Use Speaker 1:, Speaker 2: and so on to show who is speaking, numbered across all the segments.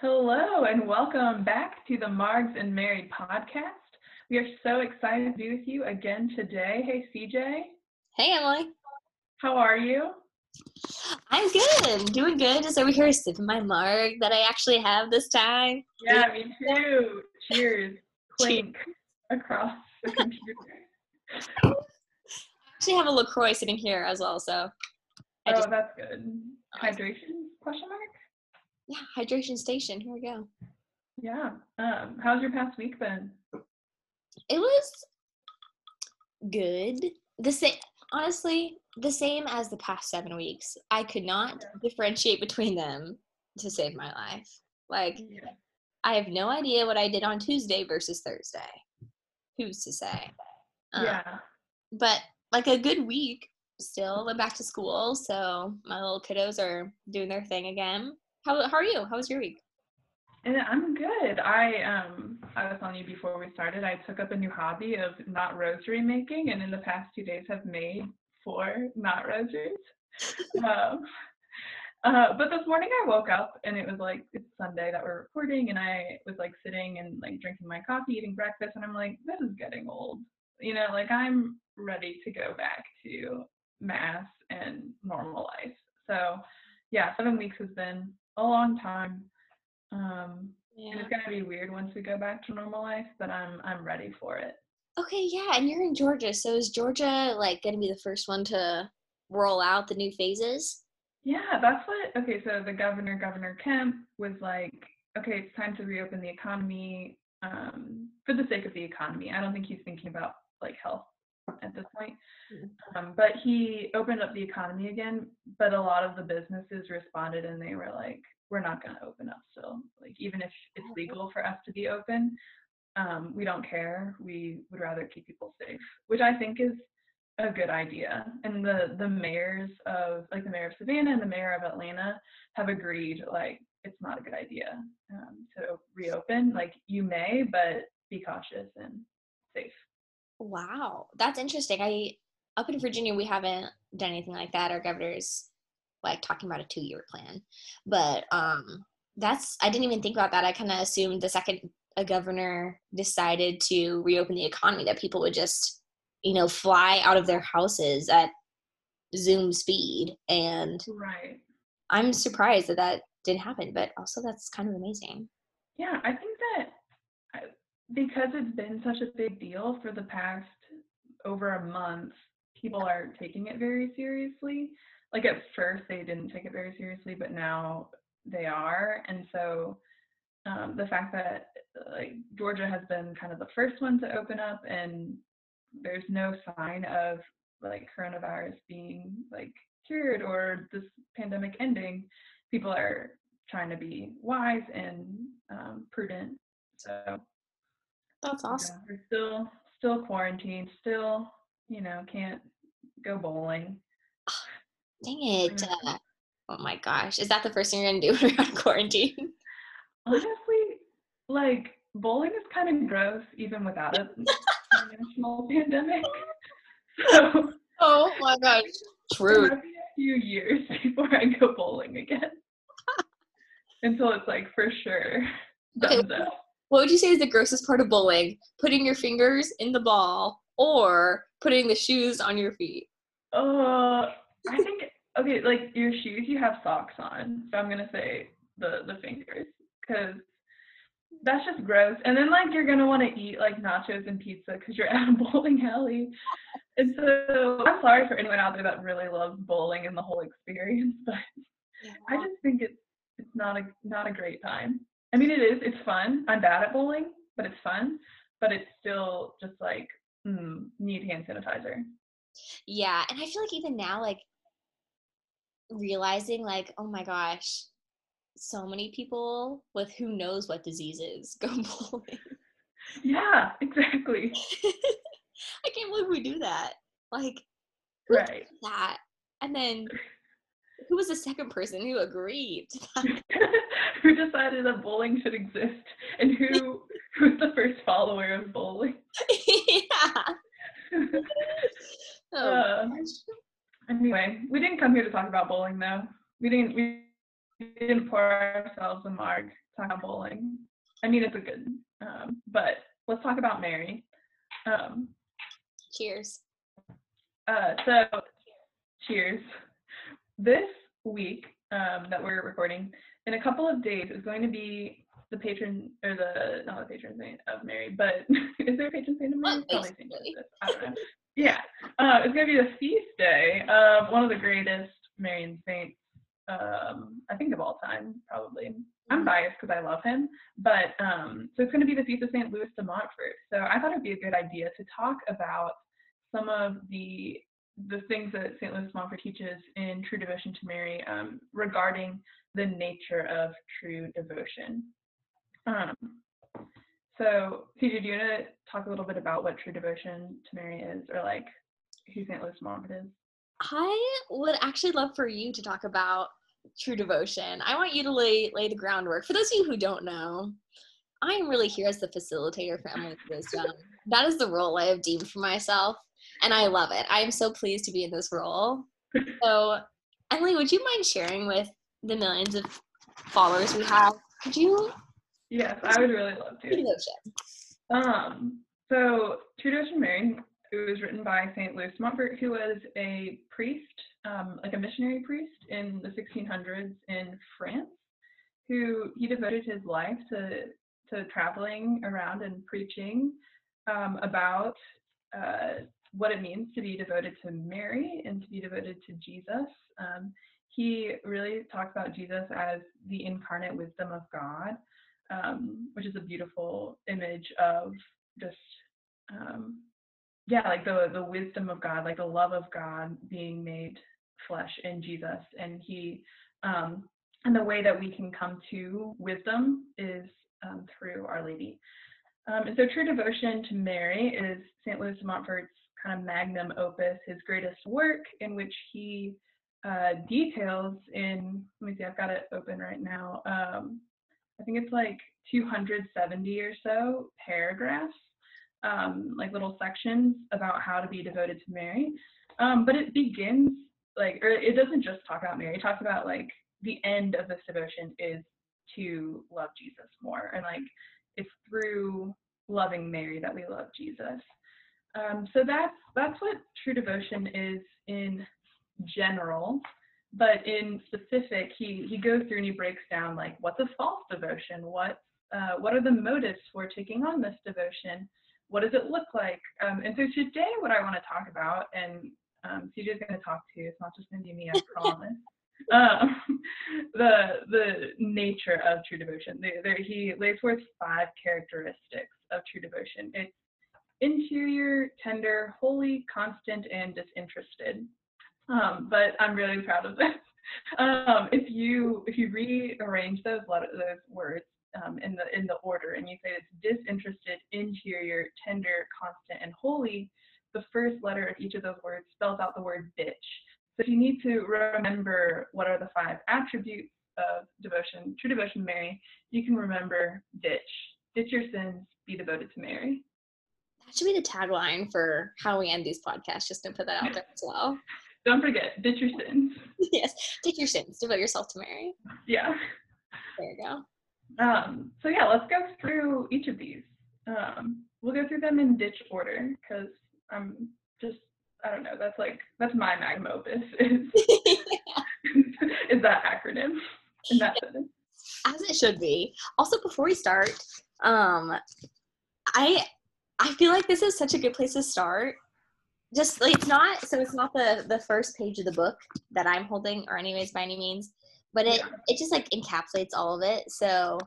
Speaker 1: Hello, and welcome back to the Margs and Mary podcast. We are so excited to be with you again today. Hey, CJ.
Speaker 2: Hey, Emily.
Speaker 1: How are you?
Speaker 2: I'm good. Doing good. Just over here sipping my marg that I actually have this time.
Speaker 1: Yeah, me too. Cheers. Clink across the computer.
Speaker 2: I actually have a LaCroix sitting here as well, so.
Speaker 1: I oh, just, that's good. Hydration? Question mark?
Speaker 2: Yeah, hydration station. Here we go.
Speaker 1: Yeah. Um, how's your past week been?
Speaker 2: It was good. The same honestly, the same as the past seven weeks. I could not yeah. differentiate between them to save my life. Like yeah. I have no idea what I did on Tuesday versus Thursday. Who's to say?
Speaker 1: Um, yeah.
Speaker 2: But like a good week still. Went back to school, so my little kiddos are doing their thing again. How how are you? How was your week?
Speaker 1: And I'm good. I um I was telling you before we started, I took up a new hobby of knot rosary making, and in the past two days have made four knot rosaries. um, uh, but this morning I woke up and it was like it's Sunday that we're recording, and I was like sitting and like drinking my coffee, eating breakfast, and I'm like, this is getting old. You know, like I'm ready to go back to mass and normal life. So yeah, seven weeks has been a long time. Um, yeah. and it's gonna be weird once we go back to normal life, but I'm I'm ready for it.
Speaker 2: Okay, yeah, and you're in Georgia, so is Georgia like gonna be the first one to roll out the new phases?
Speaker 1: Yeah, that's what. Okay, so the governor, Governor Kemp, was like, okay, it's time to reopen the economy um, for the sake of the economy. I don't think he's thinking about like health at this point. Mm-hmm. Um, but he opened up the economy again, but a lot of the businesses responded and they were like, we're not going to open up still. Like, even if it's oh, legal for us to be open, um, we don't care. We would rather keep people safe, which I think is a good idea. And the, the mayors of, like the mayor of Savannah and the mayor of Atlanta have agreed, like, it's not a good idea um, to reopen. Like, you may, but be cautious and safe.
Speaker 2: Wow, that's interesting. I up in Virginia we haven't done anything like that. Our governor's like talking about a two year plan, but um, that's I didn't even think about that. I kind of assumed the second a governor decided to reopen the economy that people would just you know fly out of their houses at Zoom speed, and
Speaker 1: right.
Speaker 2: I'm surprised that that didn't happen, but also that's kind of amazing.
Speaker 1: Yeah, I think because it's been such a big deal for the past over a month, people are taking it very seriously. Like at first they didn't take it very seriously, but now they are. And so um, the fact that like Georgia has been kind of the first one to open up and there's no sign of like coronavirus being like cured or this pandemic ending, people are trying to be wise and um, prudent. So
Speaker 2: that's awesome.
Speaker 1: Yeah, we're still still quarantined, still, you know, can't go bowling.
Speaker 2: dang it. Uh, oh my gosh. Is that the first thing you're gonna do when you're on quarantine?
Speaker 1: Honestly, like bowling is kind of gross even without a national pandemic. So
Speaker 2: Oh my gosh. True.
Speaker 1: It might be a few years before I go bowling again. Until it's like for sure. Okay,
Speaker 2: what would you say is the grossest part of bowling? Putting your fingers in the ball or putting the shoes on your feet?
Speaker 1: Uh, I think okay, like your shoes, you have socks on, so I'm gonna say the the fingers because that's just gross. And then like you're gonna want to eat like nachos and pizza because you're at a bowling alley. And so I'm sorry for anyone out there that really loves bowling and the whole experience, but yeah. I just think it's it's not a not a great time. I mean, it is. It's fun. I'm bad at bowling, but it's fun. But it's still just like mm, need hand sanitizer.
Speaker 2: Yeah, and I feel like even now, like realizing, like, oh my gosh, so many people with who knows what diseases go bowling.
Speaker 1: Yeah, exactly.
Speaker 2: I can't believe we do that. Like,
Speaker 1: right?
Speaker 2: That and then who was the second person who agreed?
Speaker 1: who decided that bowling should exist, and who who was the first follower of bowling?
Speaker 2: yeah.
Speaker 1: oh, uh, anyway, we didn't come here to talk about bowling, though. We didn't. We didn't pour ourselves a marg, talk about bowling. I mean, it's a good, um, but let's talk about Mary. Um,
Speaker 2: Cheers.
Speaker 1: uh, so, cheers. This week um, that we're recording, in a couple of days, is going to be the patron, or the, not the patron saint of Mary, but is there a patron saint of Mary? Probably Saint. Joseph. I don't know. Yeah, uh, it's going to be the feast day of one of the greatest Marian saints, um, I think of all time, probably. I'm biased because I love him, but um, so it's going to be the feast of St. Louis de Montfort. So I thought it'd be a good idea to talk about some of the the things that St. Louis Montfort teaches in True Devotion to Mary um, regarding the nature of true devotion. Um, so, CJ, do you want to talk a little bit about what true devotion to Mary is, or like who St. Louis Montfort is?
Speaker 2: I would actually love for you to talk about true devotion. I want you to lay lay the groundwork. For those of you who don't know, I am really here as the facilitator for Emily's Wisdom. that is the role I have deemed for myself, and I love it. I am so pleased to be in this role. So, Emily, would you mind sharing with the millions of followers we have? Could you
Speaker 1: Yes, I would really love to. Um, so True Devotion Mary, it was written by St. Louis Montfort, who was a priest, um, like a missionary priest in the 1600s in France, who he devoted his life to to traveling around and preaching um, about uh, what it means to be devoted to Mary and to be devoted to Jesus. Um, he really talks about Jesus as the incarnate wisdom of God, um, which is a beautiful image of just um, yeah, like the the wisdom of God, like the love of God being made flesh in Jesus, and he um, and the way that we can come to wisdom is um, through Our Lady. Um, and so, true devotion to Mary is St. Louis de Montfort's kind of magnum opus, his greatest work, in which he uh, details in let me see, I've got it open right now. Um, I think it's like 270 or so paragraphs um, like little sections about how to be devoted to Mary. Um, but it begins like, or it doesn't just talk about Mary. It talks about like the end of this devotion is to love Jesus more, and like it's through loving Mary that we love Jesus. Um, so that's that's what true devotion is in general. But in specific, he he goes through and he breaks down like what's a false devotion, what uh, what are the motives for taking on this devotion, what does it look like? Um, and so today, what I want to talk about, and um, CJ is going to talk to you. It's not just going to be me, I promise. um, the the nature of true devotion. There, there, he lays forth five characteristics of true devotion. It's interior, tender, holy, constant, and disinterested. Um, but I'm really proud of this. Um, if you if you rearrange those those words um, in the in the order and you say it's disinterested, interior, tender, constant, and holy, the first letter of each of those words spells out the word bitch. So if you need to remember what are the five attributes of devotion, true devotion, Mary, you can remember ditch. Ditch your sins, be devoted to Mary.
Speaker 2: That should be the tagline for how we end these podcasts, just to put that out there as well.
Speaker 1: Don't forget, ditch your sins.
Speaker 2: yes, take your sins, devote yourself to Mary.
Speaker 1: Yeah.
Speaker 2: There you go.
Speaker 1: Um, so yeah, let's go through each of these. Um, we'll go through them in ditch order because I'm just I don't know. That's like that's my magnum opus is is that acronym in that sentence.
Speaker 2: As it should be. Also, before we start, um, I I feel like this is such a good place to start. Just like it's not so it's not the the first page of the book that I'm holding, or anyways by any means, but it
Speaker 1: Yeah.
Speaker 2: it just like encapsulates all of it. So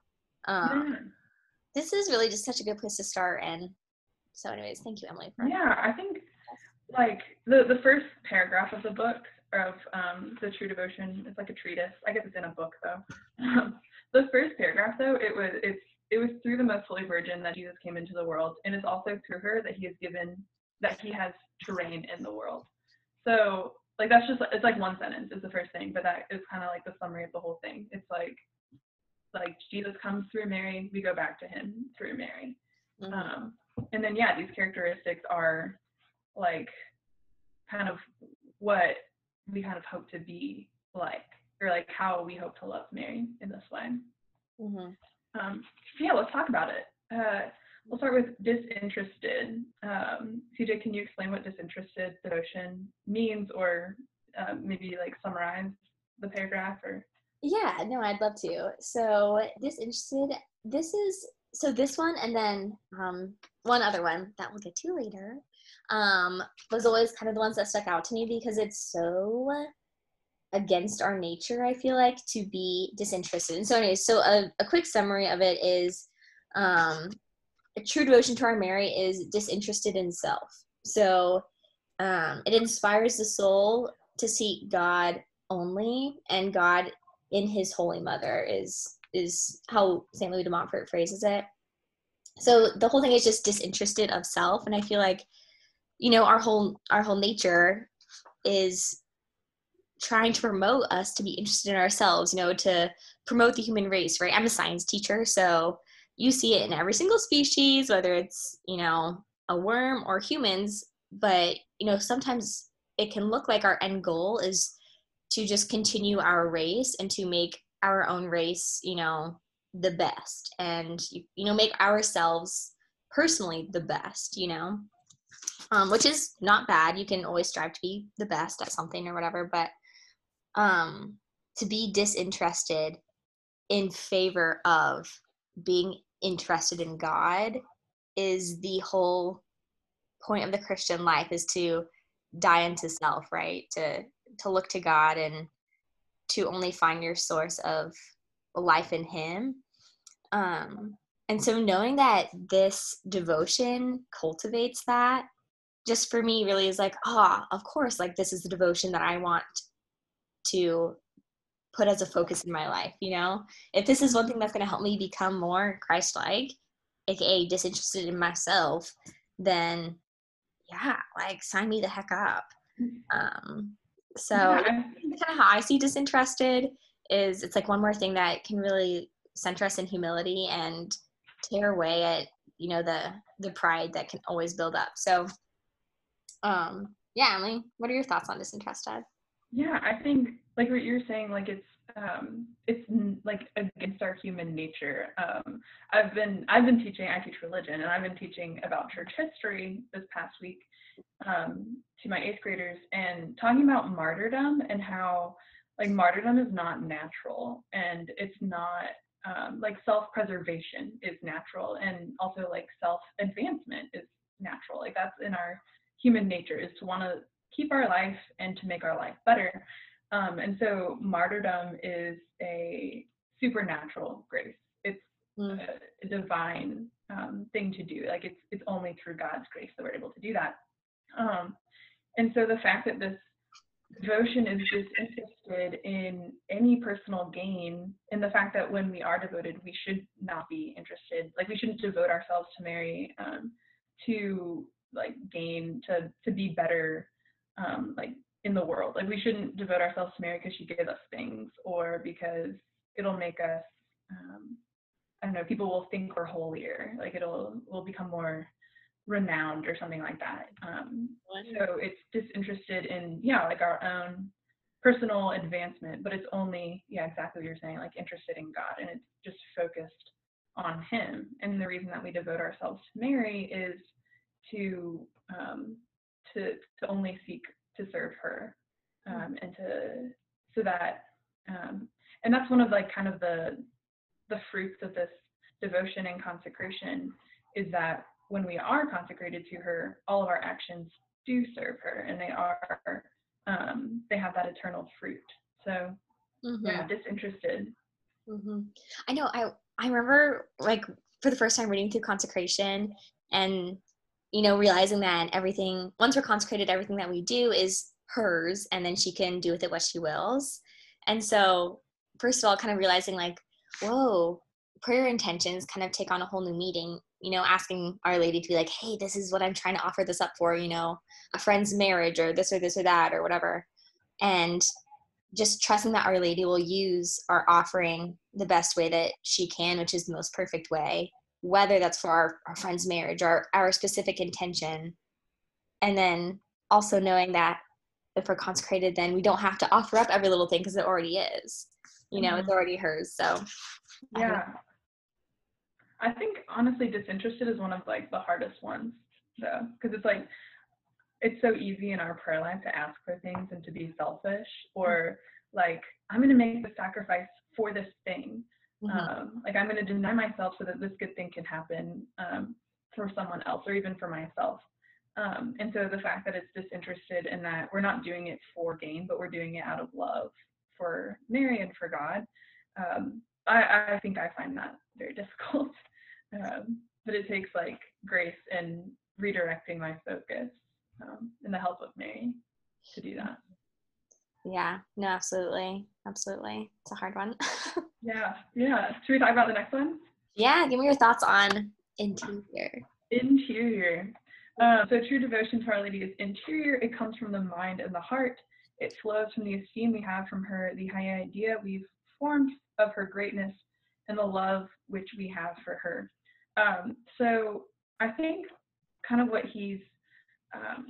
Speaker 2: um,
Speaker 1: Yeah.
Speaker 2: this is really just such a good place to start. And so, anyways, thank you, Emily. For
Speaker 1: Yeah, I think like the the first paragraph of the book of um, the True Devotion, it's like a treatise. I guess it's in a book though. Um, the first paragraph though, it was it's it was through the Most Holy Virgin that Jesus came into the world, and it's also through her that he has given that he has to reign in the world. So like that's just it's like one sentence is the first thing, but that is kind of like the summary of the whole thing. It's like like Jesus comes through Mary, we go back to him through Mary.
Speaker 2: Mhm.
Speaker 1: Um, and then yeah, these characteristics are like kind of what we kind of hope to be like or like how we hope to love Mary in this way.
Speaker 2: Mm-hmm.
Speaker 1: Um, yeah, let's talk about it. Uh, we'll start with disinterested. Um, CJ, can you explain what disinterested devotion means, or uh, maybe like summarize the paragraph? Or
Speaker 2: yeah, no, I'd love to. So disinterested. This is so this one, and then um, one other one that we'll get to later. Um, was always kind of the ones that stuck out to me because it's so against our nature, I feel like, to be disinterested. And so, anyways, so a, a quick summary of it is um, a true devotion to our Mary is disinterested in self. So um, it inspires the soul to seek God only, and God in His Holy Mother is is how Saint Louis de Montfort phrases it. So the whole thing is just disinterested of self, and I feel like, you know, our whole our whole nature is trying to promote us to be interested in ourselves, you know, to promote the human race, right? I'm a science teacher, so you see it in every single species, whether it's, you know, a worm or humans, but, you know, sometimes it can look like our end goal is to just continue our race and to make our own race, you know, the best and, you know, make ourselves personally the best, you know, um, which is not bad. You can always strive to be the best at something or whatever, but um, to be disinterested in favor of being interested in God is the whole point of the Christian life is to die into self, right? To to look to God and to only find your source of life in Him. Um, and so knowing that this devotion cultivates that, just for me, really is like, ah, oh, of course, like this is the devotion that I want to put as a focus in my life you know? If this is one thing that's going to help me become more christ-like aka disinterested in myself then yeah like sign me the heck up. Um so yeah. kind of how i see disinterested is it's like one more thing that can really center us in humility and tear away at you know the the pride that can always build up. So um yeah emily what are your thoughts on disinterested
Speaker 1: yeah, I think like what you're saying, like it's um, it's like against our human nature. Um, I've been I've been teaching I teach religion and I've been teaching about church history this past week um, to my eighth graders and talking about martyrdom and how like martyrdom is not natural and it's not um, like self-preservation is natural and also like self-advancement is natural. Like that's in our human nature is to want to keep our life and to make our life better. Um, and so martyrdom is a supernatural grace. It's mm. a, divine um, thing to do. Like it's it's only through God's grace that we're able to do that. Um, and so the fact that this devotion is disinterested in any personal gain, in the fact that when we are devoted, we should not be interested. Like we shouldn't devote ourselves to Mary um, to like gain to to be better um, like in the world. Like we shouldn't devote ourselves to Mary because she gives us things or because it'll make us um, I don't know, people will think we're holier. Like it'll will become more renowned or something like that. Um, so it's disinterested in yeah, like our own personal advancement, but it's only yeah, exactly what you're saying, like interested in God and it's just focused on him. And the reason that we devote ourselves to Mary is to um, to to only seek to serve her mm. um, and to so that um, and that's one of like kind of the the fruits of this devotion and consecration is that when we are consecrated to her all of our actions do serve her and they are um, they have that eternal fruit so mm-hmm. yeah disinterested
Speaker 2: mm-hmm. i know i i remember like for the first time reading through consecration and you know, realizing that everything, once we're consecrated, everything that we do is hers and then she can do with it what she wills. And so, first of all, kind of realizing like, whoa, prayer intentions kind of take on a whole new meaning, you know, asking Our Lady to be like, hey, this is what I'm trying to offer this up for, you know, a friend's marriage or this or this or that or whatever. And just trusting that Our Lady will use our offering the best way that she can, which is the most perfect way whether that's for our, our friend's marriage or our specific intention. And then also knowing that if we're consecrated, then we don't have to offer up every little thing because it already is. You know, mm-hmm. it's already hers. So
Speaker 1: yeah. I think honestly disinterested is one of like the hardest ones though because it's like it's so easy in our prayer life to ask for things and to be selfish or like i'm going to make the sacrifice for this thing mm-hmm. um, like i'm going to deny myself so that this good thing can happen um, for someone else or even for myself um, and so the fact that it's disinterested in that we're not doing it for gain but we're doing it out of love for mary and for god um, I, I think i find that very difficult um, but it takes like grace and redirecting my focus um, and the help of Mary to do that.
Speaker 2: Yeah, no, absolutely. Absolutely. It's a hard one.
Speaker 1: yeah, yeah. Should we talk about the next one?
Speaker 2: Yeah, give me your thoughts on interior.
Speaker 1: Interior. Uh, so, true devotion to Our Lady is interior. It comes from the mind and the heart. It flows from the esteem we have from her, the high idea we've formed of her greatness, and the love which we have for her. Um, so, I think kind of what he's um,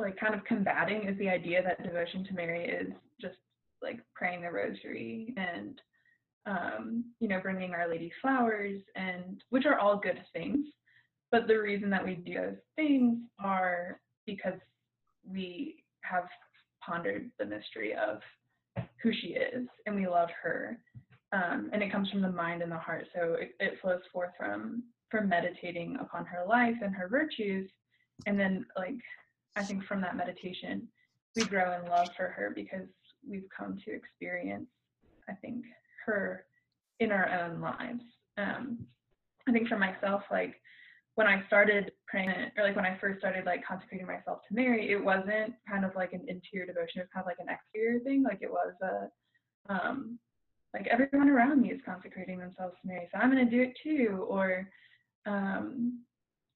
Speaker 1: like kind of combating is the idea that devotion to Mary is just like praying the rosary and um, you know bringing Our Lady flowers and which are all good things, but the reason that we do those things are because we have pondered the mystery of who she is and we love her um, and it comes from the mind and the heart. So it, it flows forth from from meditating upon her life and her virtues and then like i think from that meditation we grow in love for her because we've come to experience i think her in our own lives. Um, i think for myself like when i started praying or like when i first started like consecrating myself to mary it wasn't kind of like an interior devotion it was kind of like an exterior thing like it was a um like everyone around me is consecrating themselves to mary so i'm going to do it too or um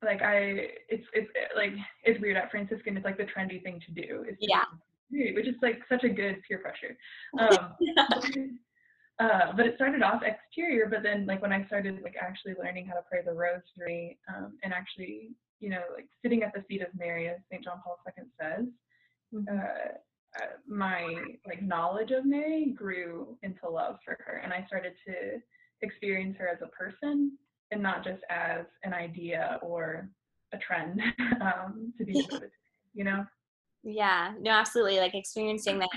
Speaker 1: like I it's it's like it's weird at Franciscan it's like the trendy thing to do is
Speaker 2: yeah
Speaker 1: which is like such a good peer pressure um, uh, but it started off exterior but then like when I started like actually learning how to pray the rosary um, and actually you know like sitting at the feet of Mary as St. John Paul II says mm-hmm. uh, uh, my like knowledge of Mary grew into love for her and I started to experience her as a person and not just as an idea or a trend um, to be you know?
Speaker 2: Yeah, no, absolutely. Like experiencing that,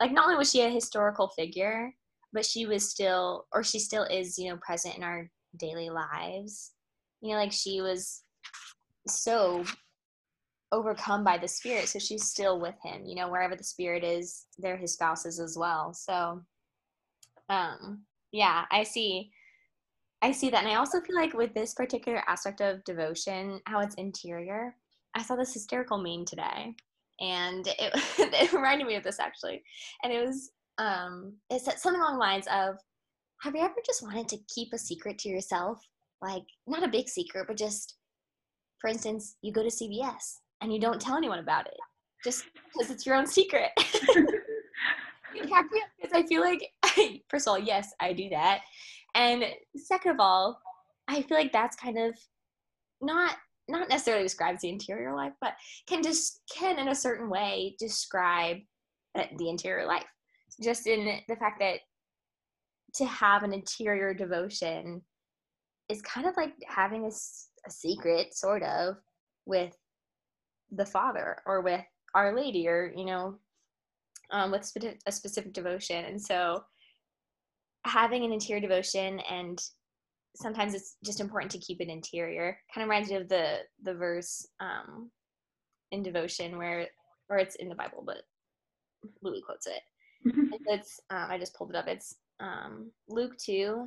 Speaker 2: like not only was she a historical figure, but she was still, or she still is, you know, present in our daily lives. You know, like she was so overcome by the spirit, so she's still with him. You know, wherever the spirit is, they're his spouses as well. So, um, yeah, I see I see that. And I also feel like with this particular aspect of devotion, how it's interior, I saw this hysterical meme today and it, it reminded me of this actually. And it was, um, it said something along the lines of, have you ever just wanted to keep a secret to yourself? Like, not a big secret, but just, for instance, you go to CVS and you don't tell anyone about it just because it's your own secret. you crack me up because I feel like, first of all, yes, I do that. And second of all, I feel like that's kind of not not necessarily describes the interior life, but can just can in a certain way describe uh, the interior life. Just in the fact that to have an interior devotion is kind of like having a, a secret, sort of, with the Father or with Our Lady, or you know, um, with a specific devotion. And so having an interior devotion and sometimes it's just important to keep it interior. Kind of reminds me of the the verse um in devotion where or it's in the bible but louis quotes it. It's um, i just pulled it up. It's um luke 2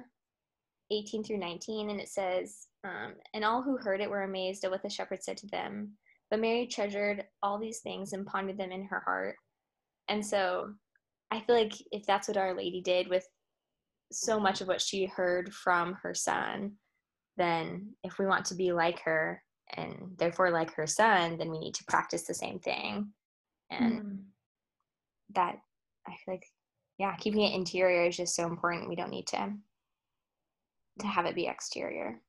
Speaker 2: 18 through 19 and it says um, and all who heard it were amazed at what the shepherd said to them. But mary treasured all these things and pondered them in her heart. And so i feel like if that's what our lady did with so much of what she heard from her son, then if we want to be like her and therefore like her son, then we need to practice the same thing. And mm. that I feel like yeah, keeping it interior is just so important. We don't need to to have it be exterior.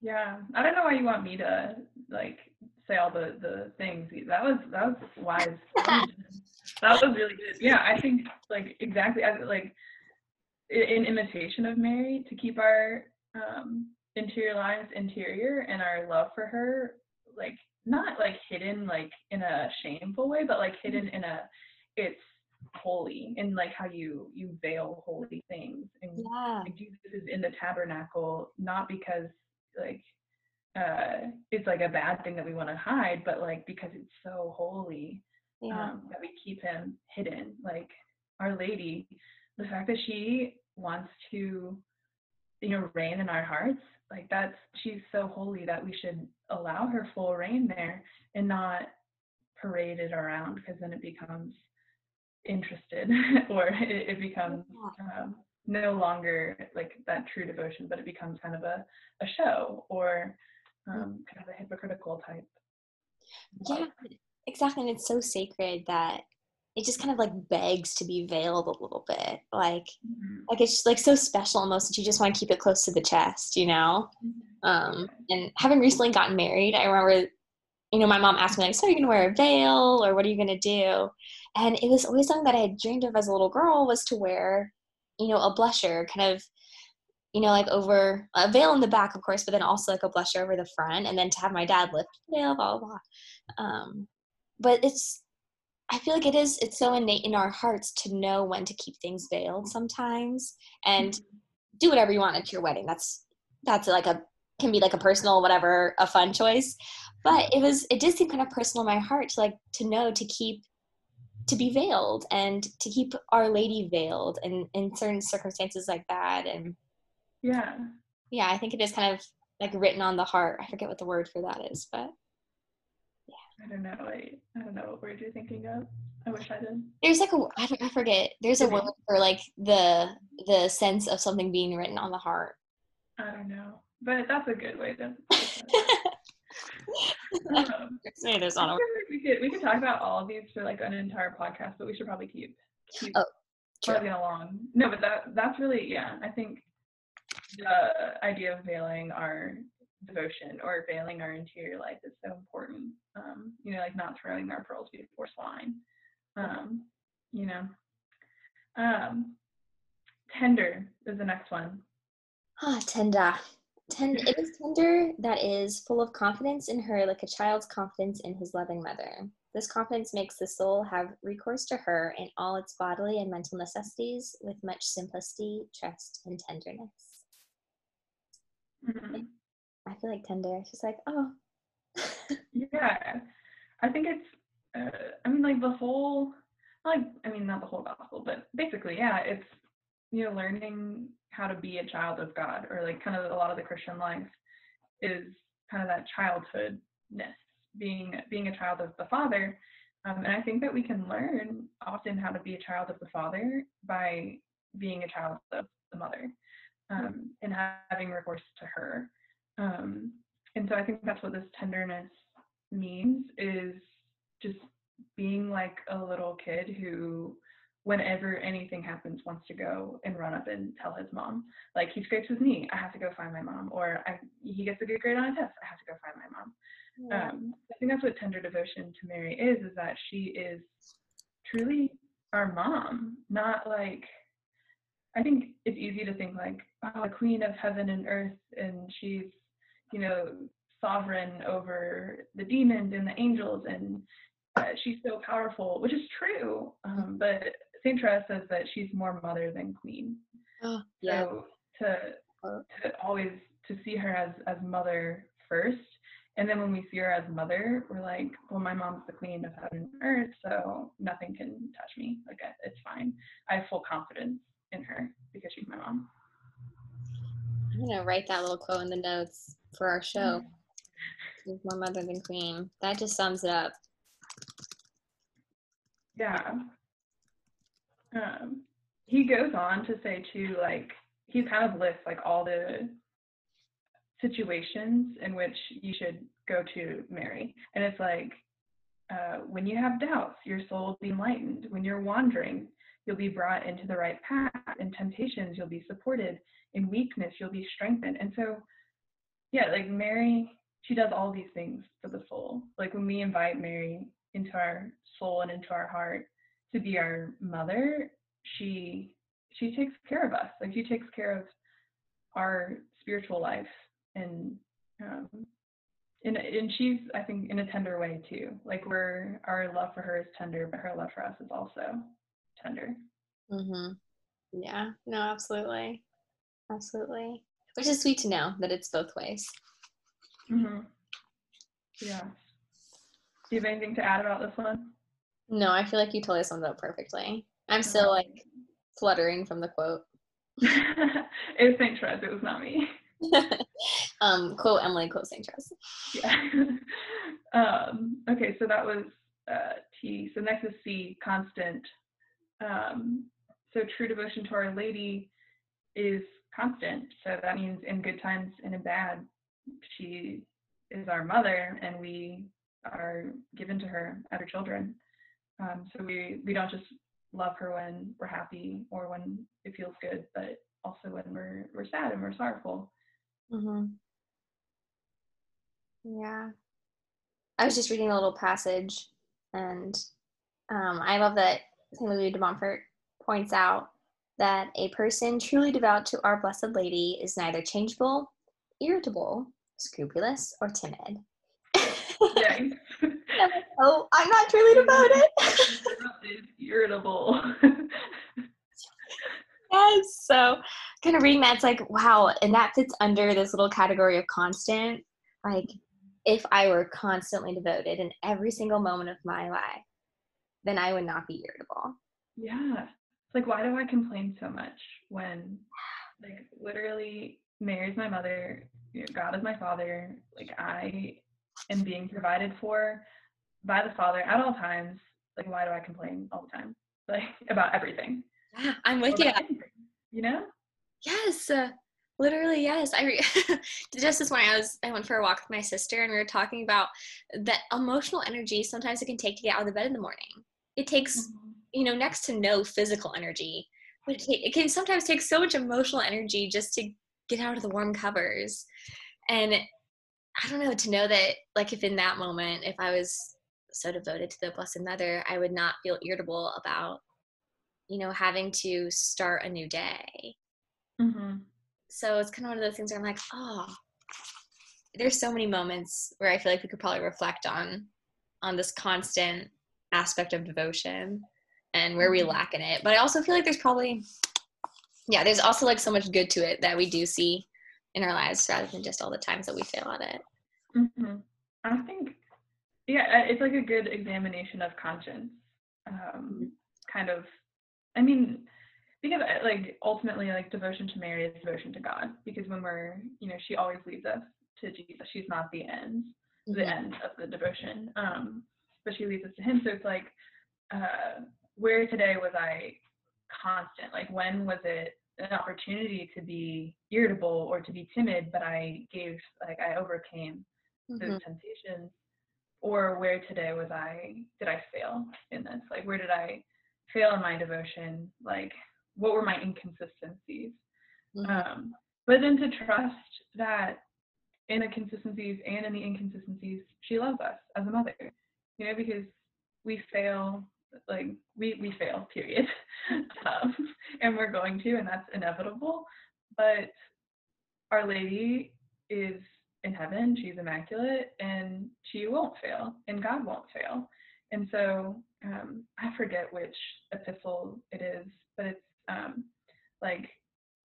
Speaker 1: Yeah. I don't know why you want me to like say all the the things. That was that was wise. that was really good. Yeah, I think like exactly like in imitation of Mary to keep our um, interior lives interior and our love for her like not like hidden like in a shameful way, but like hidden in a it's holy and like how you you veil holy things and
Speaker 2: yeah.
Speaker 1: like Jesus is in the tabernacle not because like uh it's like a bad thing that we want to hide but like because it's so holy
Speaker 2: yeah.
Speaker 1: um, that we keep him hidden like our lady the fact that she wants to you know reign in our hearts like that's she's so holy that we should allow her full reign there and not parade it around because then it becomes interested or it, it becomes um, no longer like that true devotion but it becomes kind of a, a show or um, kind of a hypocritical type
Speaker 2: yeah exactly and it's so sacred that it just kind of like begs to be veiled a little bit like mm-hmm. like it's just like so special almost that you just want to keep it close to the chest you know mm-hmm. um and having recently gotten married i remember you know my mom asked me like so are you gonna wear a veil or what are you gonna do and it was always something that i had dreamed of as a little girl was to wear you know a blusher kind of you know like over a veil in the back of course but then also like a blusher over the front and then to have my dad lift the veil blah blah blah um but it's I feel like it is it's so innate in our hearts to know when to keep things veiled sometimes and mm-hmm. do whatever you want at your wedding. That's that's like a can be like a personal whatever a fun choice. But it was it did seem kind of personal in my heart to like to know to keep to be veiled and to keep our lady veiled and in certain circumstances like that and
Speaker 1: yeah
Speaker 2: yeah i think it is kind of like written on the heart i forget what the word for that is but
Speaker 1: I don't know. I, I don't know what word you're thinking of. I wish I did.
Speaker 2: There's like a I, don't, I forget. There's a word for like the the sense of something being written on the heart.
Speaker 1: I don't know, but that's a good way to.
Speaker 2: um, Maybe there's not a
Speaker 1: we could we could talk about all of these for like an entire podcast, but we should probably keep keep
Speaker 2: oh,
Speaker 1: plugging along. No, but that that's really yeah. I think the idea of veiling our devotion or veiling our interior life is so important. Um, you know, like not throwing our pearls before swine. Um, you know. Um, tender is the next one.
Speaker 2: Ah, tender. Tend- it is tender that is full of confidence in her, like a child's confidence in his loving mother. This confidence makes the soul have recourse to her in all its bodily and mental necessities with much simplicity, trust, and tenderness. Mm-hmm. I feel like tender. She's like, oh.
Speaker 1: yeah, I think it's. Uh, I mean, like the whole, like I mean, not the whole gospel, but basically, yeah, it's you know learning how to be a child of God, or like kind of a lot of the Christian life is kind of that childhoodness, being being a child of the Father. Um, and I think that we can learn often how to be a child of the Father by being a child of the Mother um, and having recourse to her. Um, and so I think that's what this tenderness means is just being like a little kid who whenever anything happens wants to go and run up and tell his mom. Like he scrapes his knee i have to go find my mom. Or I, he gets a good grade on a test i have to go find my mom. Yeah. um, i think that's what tender devotion to mary is is that she is truly our mom not like i think it's easy to think like oh the queen of heaven and earth and she's you know, sovereign over the demons and the angels, and uh, she's so powerful, which is true. Um, but Saint Therese says that she's more mother than queen.
Speaker 2: Oh, yeah.
Speaker 1: So to to always to see her as as mother first, and then when we see her as mother, we're like, well, my mom's the queen of heaven and earth, so nothing can touch me. Like it's fine. I have full confidence in her because she's my mom.
Speaker 2: I'm gonna write that little quote in the notes for our show. She's more mother than queen. That just sums it up.
Speaker 1: Yeah. Um, he goes on to say too, like he kind of lists like all the situations in which you should go to Mary, and it's like uh, when you have doubts, your soul will be enlightened. When you're wandering, you'll be brought into the right path. In temptations, you'll be supported. In weakness, you'll be strengthened. And so yeah, like Mary she does all these things for the soul. Like when we invite Mary into our soul and into our heart to be our mother, she she takes care of us. Like she takes care of our spiritual life and um and, and she's I think in a tender way too. Like we're our love for her is tender, but her love for us is also tender.
Speaker 2: Mhm. Yeah. No, absolutely. Absolutely. Which is sweet to know that it's both ways.
Speaker 1: Mhm. Yeah. Do you have anything to add about this one?
Speaker 2: No, I feel like you totally summed it up perfectly. I'm still like fluttering from the quote.
Speaker 1: it was St. Therese, it was not me.
Speaker 2: um, quote Emily, quote St. Therese.
Speaker 1: Yeah. um, okay, so that was uh, T. So next is C, constant. Um, so true devotion to Our Lady is constant. So that means in good times and in bad, she is our mother and we are given to her as her children. Um, so we, we don't just love her when we're happy or when it feels good, but also when we're, we're sad and we're sorrowful.
Speaker 2: Mm-hmm. Yeah. I was just reading a little passage and um, I love that St. Louis de Montfort points out that a person truly devout to our Blessed Lady is neither changeable, irritable, scrupulous, or timid. I'm like, oh, I'm not truly devoted.
Speaker 1: irritable.
Speaker 2: yes. So, kind of reading that, it's like, wow. And that fits under this little category of constant. Like, if I were constantly devoted in every single moment of my life, then I would not be irritable.
Speaker 1: Yeah. It's like, why do I complain so much when, like, literally, Mary's my mother, God is my father. Like, I am being provided for by the Father at all times. Like, why do I complain all the time? Like, about everything.
Speaker 2: Yeah, I'm with you.
Speaker 1: You know?
Speaker 2: Yes. Uh, literally, yes. I re- just this morning I was I went for a walk with my sister and we were talking about that emotional energy sometimes it can take to get out of the bed in the morning. It takes, mm-hmm. You know, next to no physical energy, but it, it can sometimes take so much emotional energy just to get out of the warm covers. And I don't know, to know that, like, if in that moment, if I was so devoted to the Blessed Mother, I would not feel irritable about, you know, having to start a new day.
Speaker 1: Mm-hmm.
Speaker 2: So it's kind of one of those things where I'm like, oh, there's so many moments where I feel like we could probably reflect on on this constant aspect of devotion and where we mm-hmm. lack in it. But I also feel like there's probably, yeah, there's also like so much good to it that we do see in our lives rather than just all the times that we fail at it.
Speaker 1: Mm-hmm. I think, yeah, it's like a good examination of conscience. Um, kind of, I mean, because uh, like ultimately, like devotion to Mary is devotion to God. Because when we're, you know, she always leads us to Jesus. She's not the end, the mm-hmm. end of the devotion. Um, but she leads us to Him. So it's like, uh, where today was I constant? Like when was it an opportunity to be irritable or to be timid, but I gave like I overcame mm-hmm. those temptations? Or where today was I did I fail in this? Like where did I fail in my devotion? Like what were my inconsistencies? Mm-hmm. Um, but then to trust that in the consistencies and in the inconsistencies, she loves us as a mother. You know, because we fail like we we fail period. Um, and we're going to and that's inevitable. But our lady is in heaven she's immaculate and she won't fail and god won't fail. And so um, i forget which epistle it is but it's um, like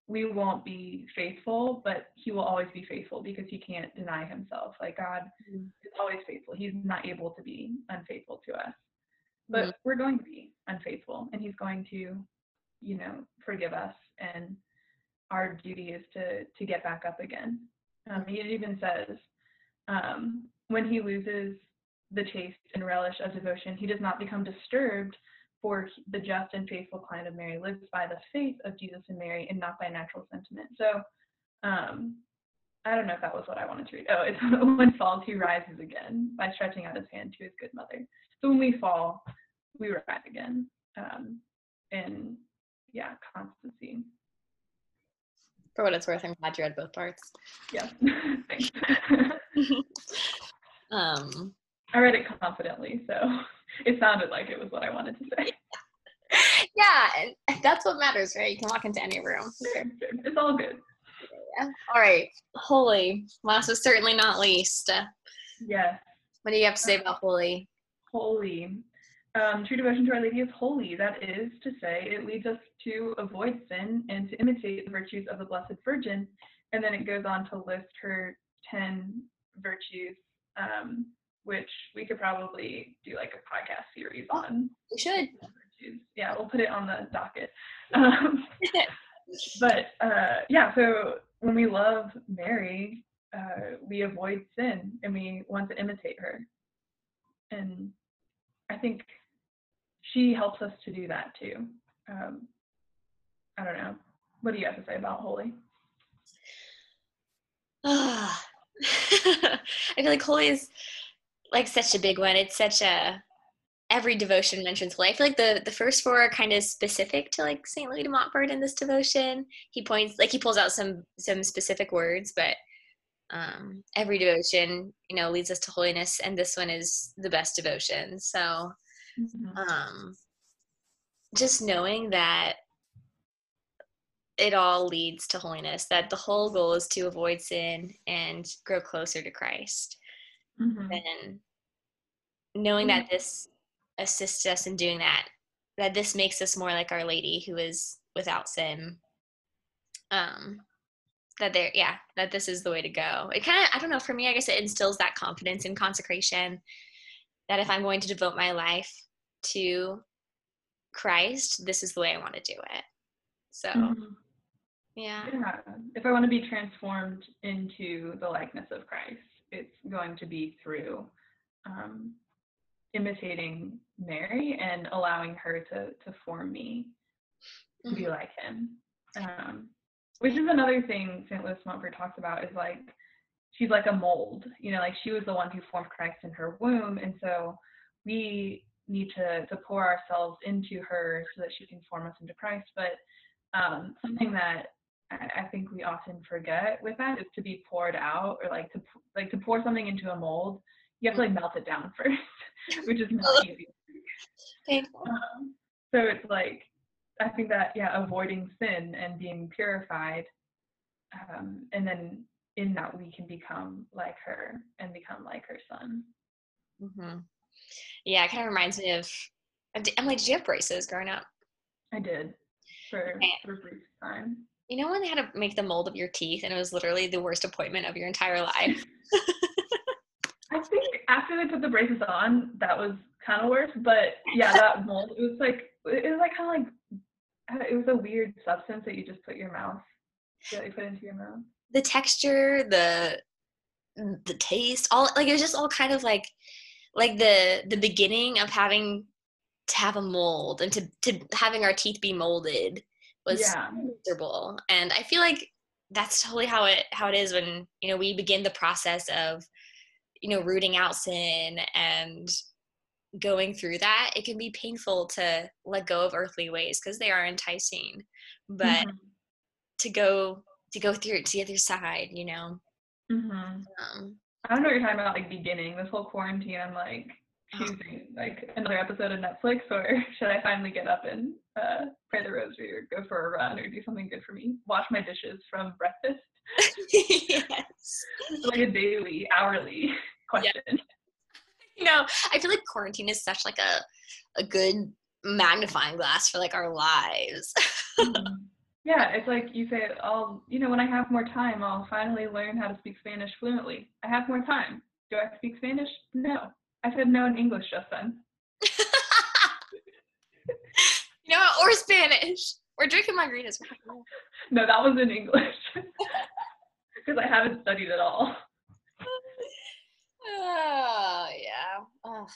Speaker 1: we won't be faithful but he will always be faithful because he can't deny himself. Like god mm-hmm. is always faithful. He's not able to be unfaithful to us but mm-hmm. we're going to be unfaithful and he's going to you know forgive us and our duty is to to get back up again um, he even says um, when he loses the taste and relish of devotion he does not become disturbed for the just and faithful client of mary lives by the faith of jesus and mary and not by natural sentiment so um, I don't know if that was what I wanted to read. Oh, it's when falls, he rises again by stretching out his hand to his good mother. So when we fall, we rise again. Um, and yeah, constancy.
Speaker 2: For what it's worth, I'm glad you read both parts.
Speaker 1: Yeah, thanks.
Speaker 2: um,
Speaker 1: I read it confidently, so it sounded like it was what I wanted to say.
Speaker 2: yeah, and that's what matters, right? You can walk into any room.
Speaker 1: It's all good.
Speaker 2: Yeah. All right. Holy. Last but certainly not least.
Speaker 1: Yes.
Speaker 2: What do you have to say about holy?
Speaker 1: Holy. Um, true devotion to Our Lady is holy. That is to say, it leads us to avoid sin and to imitate the virtues of the Blessed Virgin. And then it goes on to list her 10 virtues, um, which we could probably do like a podcast series on.
Speaker 2: We should.
Speaker 1: Yeah, we'll put it on the docket. Um, but uh, yeah, so when we love Mary, uh, we avoid sin and we want to imitate her. And I think she helps us to do that too. Um, I don't know. What do you have to say about holy?
Speaker 2: I feel like holy is like such a big one. It's such a every devotion mentions holy. I feel like the the first four are kind of specific to like Saint Louis de Montfort in this devotion. He points like he pulls out some some specific words, but um, every devotion you know leads us to holiness, and this one is the best devotion. So
Speaker 1: Mm-hmm.
Speaker 2: um, just knowing that it all leads to holiness that the whole goal is to avoid sin and grow closer to christ
Speaker 1: Mhm.
Speaker 2: and knowing that this assists us in doing that that this makes us more like our lady who is without sin um that there yeah that this is the way to go it kind of i don't know for me i guess it instills that confidence in consecration that if i'm going to devote my life to christ this is the way i want to do it so
Speaker 1: Mhm.
Speaker 2: yeah
Speaker 1: Yeah. If I want to be transformed into the likeness of Christ, it's going to be through um, imitating Mary and allowing her to to form me to be like him. Um, which is another thing St. Louis Montfort talks about is like she's like a mold, you know, like she was the one who formed Christ in her womb, and so we need to to pour ourselves into her so that she can form us into Christ. But um, something that I I think we often forget with that is to be poured out, or like to like to pour something into a mold. You have to like melt it down first, which is not easy.
Speaker 2: Painful.
Speaker 1: Um, so it's like I think that yeah, avoiding sin and being purified, um, and then in that we can become like her and become like her son.
Speaker 2: hmm Yeah, it kind of reminds me of. of- Emily, did you have braces growing up?
Speaker 1: I did for for a brief time.
Speaker 2: You know when they had to make the mold of your teeth, and it was literally the worst appointment of your entire life.
Speaker 1: I think after they put the braces on, that was kind of worse. But yeah, that mold, it was like it was like kind of like uh, it was a weird substance that you just put your mouth. Yeah, you put into your mouth.
Speaker 2: the texture, the the taste, all like it was just all kind of like like the the beginning of having to have a mold and to to having our teeth be molded was
Speaker 1: Yeah.
Speaker 2: miserable. And I feel like that's totally how it how it is when you know we begin the process of you know rooting out sin and going through that it can be painful to let go of earthly ways because they are enticing but
Speaker 1: Mhm.
Speaker 2: to go to go through it to the other side you know
Speaker 1: Mhm.
Speaker 2: um
Speaker 1: I don't know what you're talking about, like beginning this whole quarantine. I'm like choosing like another episode of Netflix, or should I finally get up and uh, pray the rosary, or go for a run, or do something good for me? Wash my dishes from breakfast.
Speaker 2: yes
Speaker 1: It's like a daily, hourly question.
Speaker 2: you know i feel like quarantine is such like a a good magnifying glass for like our lives
Speaker 1: Mhm. Yeah, it's like you say, I'll, you know, when I have more time, I'll finally learn how to speak Spanish fluently. I have more time. Do I speak Spanish? No. I said no in English just then.
Speaker 2: you know or spanish we're drinking margaritas
Speaker 1: No, that was in English. Because I haven't studied at all.
Speaker 2: oh yeah oh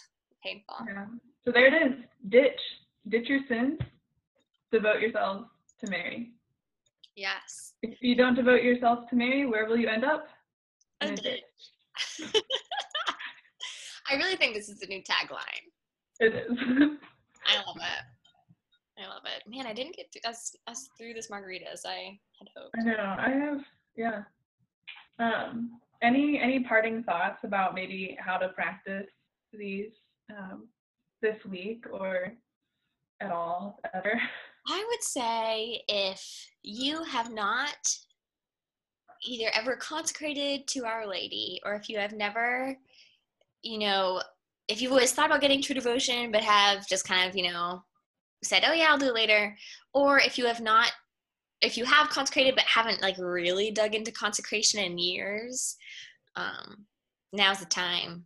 Speaker 2: painful
Speaker 1: Yeah. So there it is. Ditch. Ditch your sins. Devote yourselves to Mary.
Speaker 2: Yes
Speaker 1: If you don't devote yourself to Mary, where will you end up? In a
Speaker 2: ditch. i really think this is a new tagline
Speaker 1: It is.
Speaker 2: i love it i love it man i didn't get through us, us through this margarita as i had hoped
Speaker 1: I know. I have, yeah. Um, any any parting thoughts about maybe how to practice these um, this week or at all ever?
Speaker 2: I would say if you have not either ever consecrated to Our Lady or if you have never, you know, if you've always thought about getting true devotion but have just kind of, you know, said, oh yeah, I'll do it later, or if you have not, if you have consecrated but haven't like really dug into consecration in years, um, now's the time.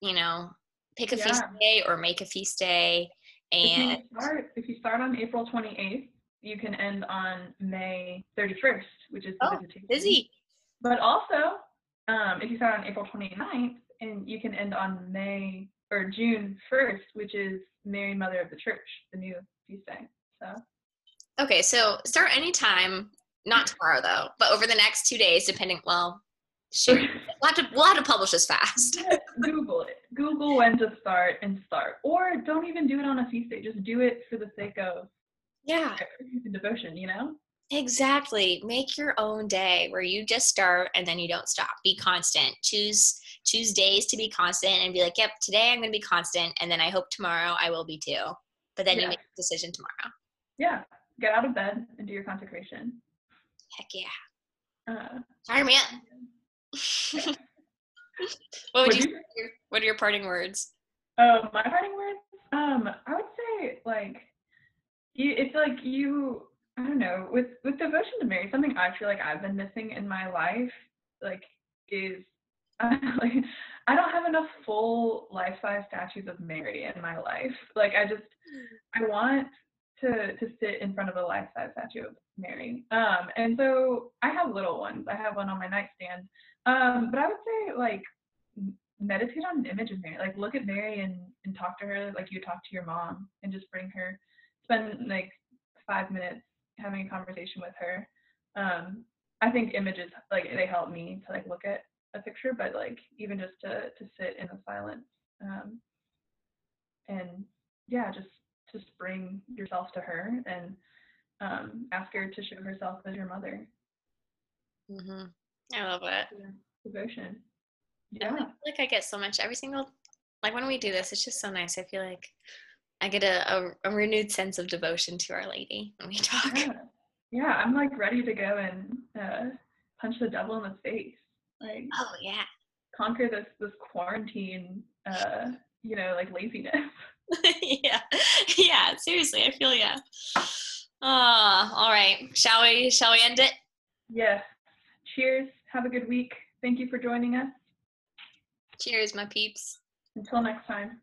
Speaker 2: You know, pick a
Speaker 1: Yeah.
Speaker 2: feast day or make a feast day,
Speaker 1: If
Speaker 2: and
Speaker 1: you start if you start on April 28th, you can end on May 31st, which is the
Speaker 2: Oh,
Speaker 1: visitation.
Speaker 2: busy.
Speaker 1: But also, um, if you start on April 29th, and you can end on May or June 1st, which is Mary Mother of the Church, the new feast day. So
Speaker 2: Okay, so start anytime, not tomorrow though, but over the next two days, depending. Well, shoot, we'll have to we'll have to publish this fast.
Speaker 1: Google it. Google when to start and start. Or don't even do it on a feast day. Just do it for the sake of
Speaker 2: yeah,
Speaker 1: devotion, you know?
Speaker 2: exactly. Make your own day where you just start and then you don't stop. Be constant. Choose choose days to be constant and be like, yep, today I'm going to be constant, and then I hope tomorrow I will be too. But then you make a decision tomorrow.
Speaker 1: Yeah. Get out of bed and do your consecration.
Speaker 2: Heck yeah,
Speaker 1: Uh,
Speaker 2: me up. What would
Speaker 1: would
Speaker 2: you?
Speaker 1: you-?
Speaker 2: What are your parting words?
Speaker 1: Oh, my parting words? Um, I would say like you it's like you I don't know, with with devotion to Mary, something I feel like I've been missing in my life, like is like I don't have enough full life size statues of Mary in my life. Like I just I want to to sit in front of a life size statue of Mary. Um and so I have little ones. I have one on my nightstand. Um, but I would say like meditate on an image of Mary. Like look at Mary and, and talk to her like you talk to your mom and just bring her spend like five minutes having a conversation with her. Um, I think images like they help me to like look at a picture, but like even just to to sit in the silence. Um, and yeah, just just bring yourself to her and um, ask her to show herself as your mother.
Speaker 2: hmm I love it.
Speaker 1: Devotion.
Speaker 2: I
Speaker 1: Yeah.
Speaker 2: feel like I get so much every single like when we do this, it's just so nice. I feel like I get a, a, a renewed sense of devotion to Our Lady when we talk.
Speaker 1: Yeah. Yeah, I'm like ready to go and uh, punch the devil in the face. Like
Speaker 2: Oh yeah.
Speaker 1: conquer this this quarantine uh, you know, like laziness.
Speaker 2: yeah. Yeah, seriously, I feel yeah. Uh, all right. Shall we shall we end it?
Speaker 1: Yes. Cheers. Have a good week. Thank you for joining us.
Speaker 2: Cheers, my peeps.
Speaker 1: Until next time.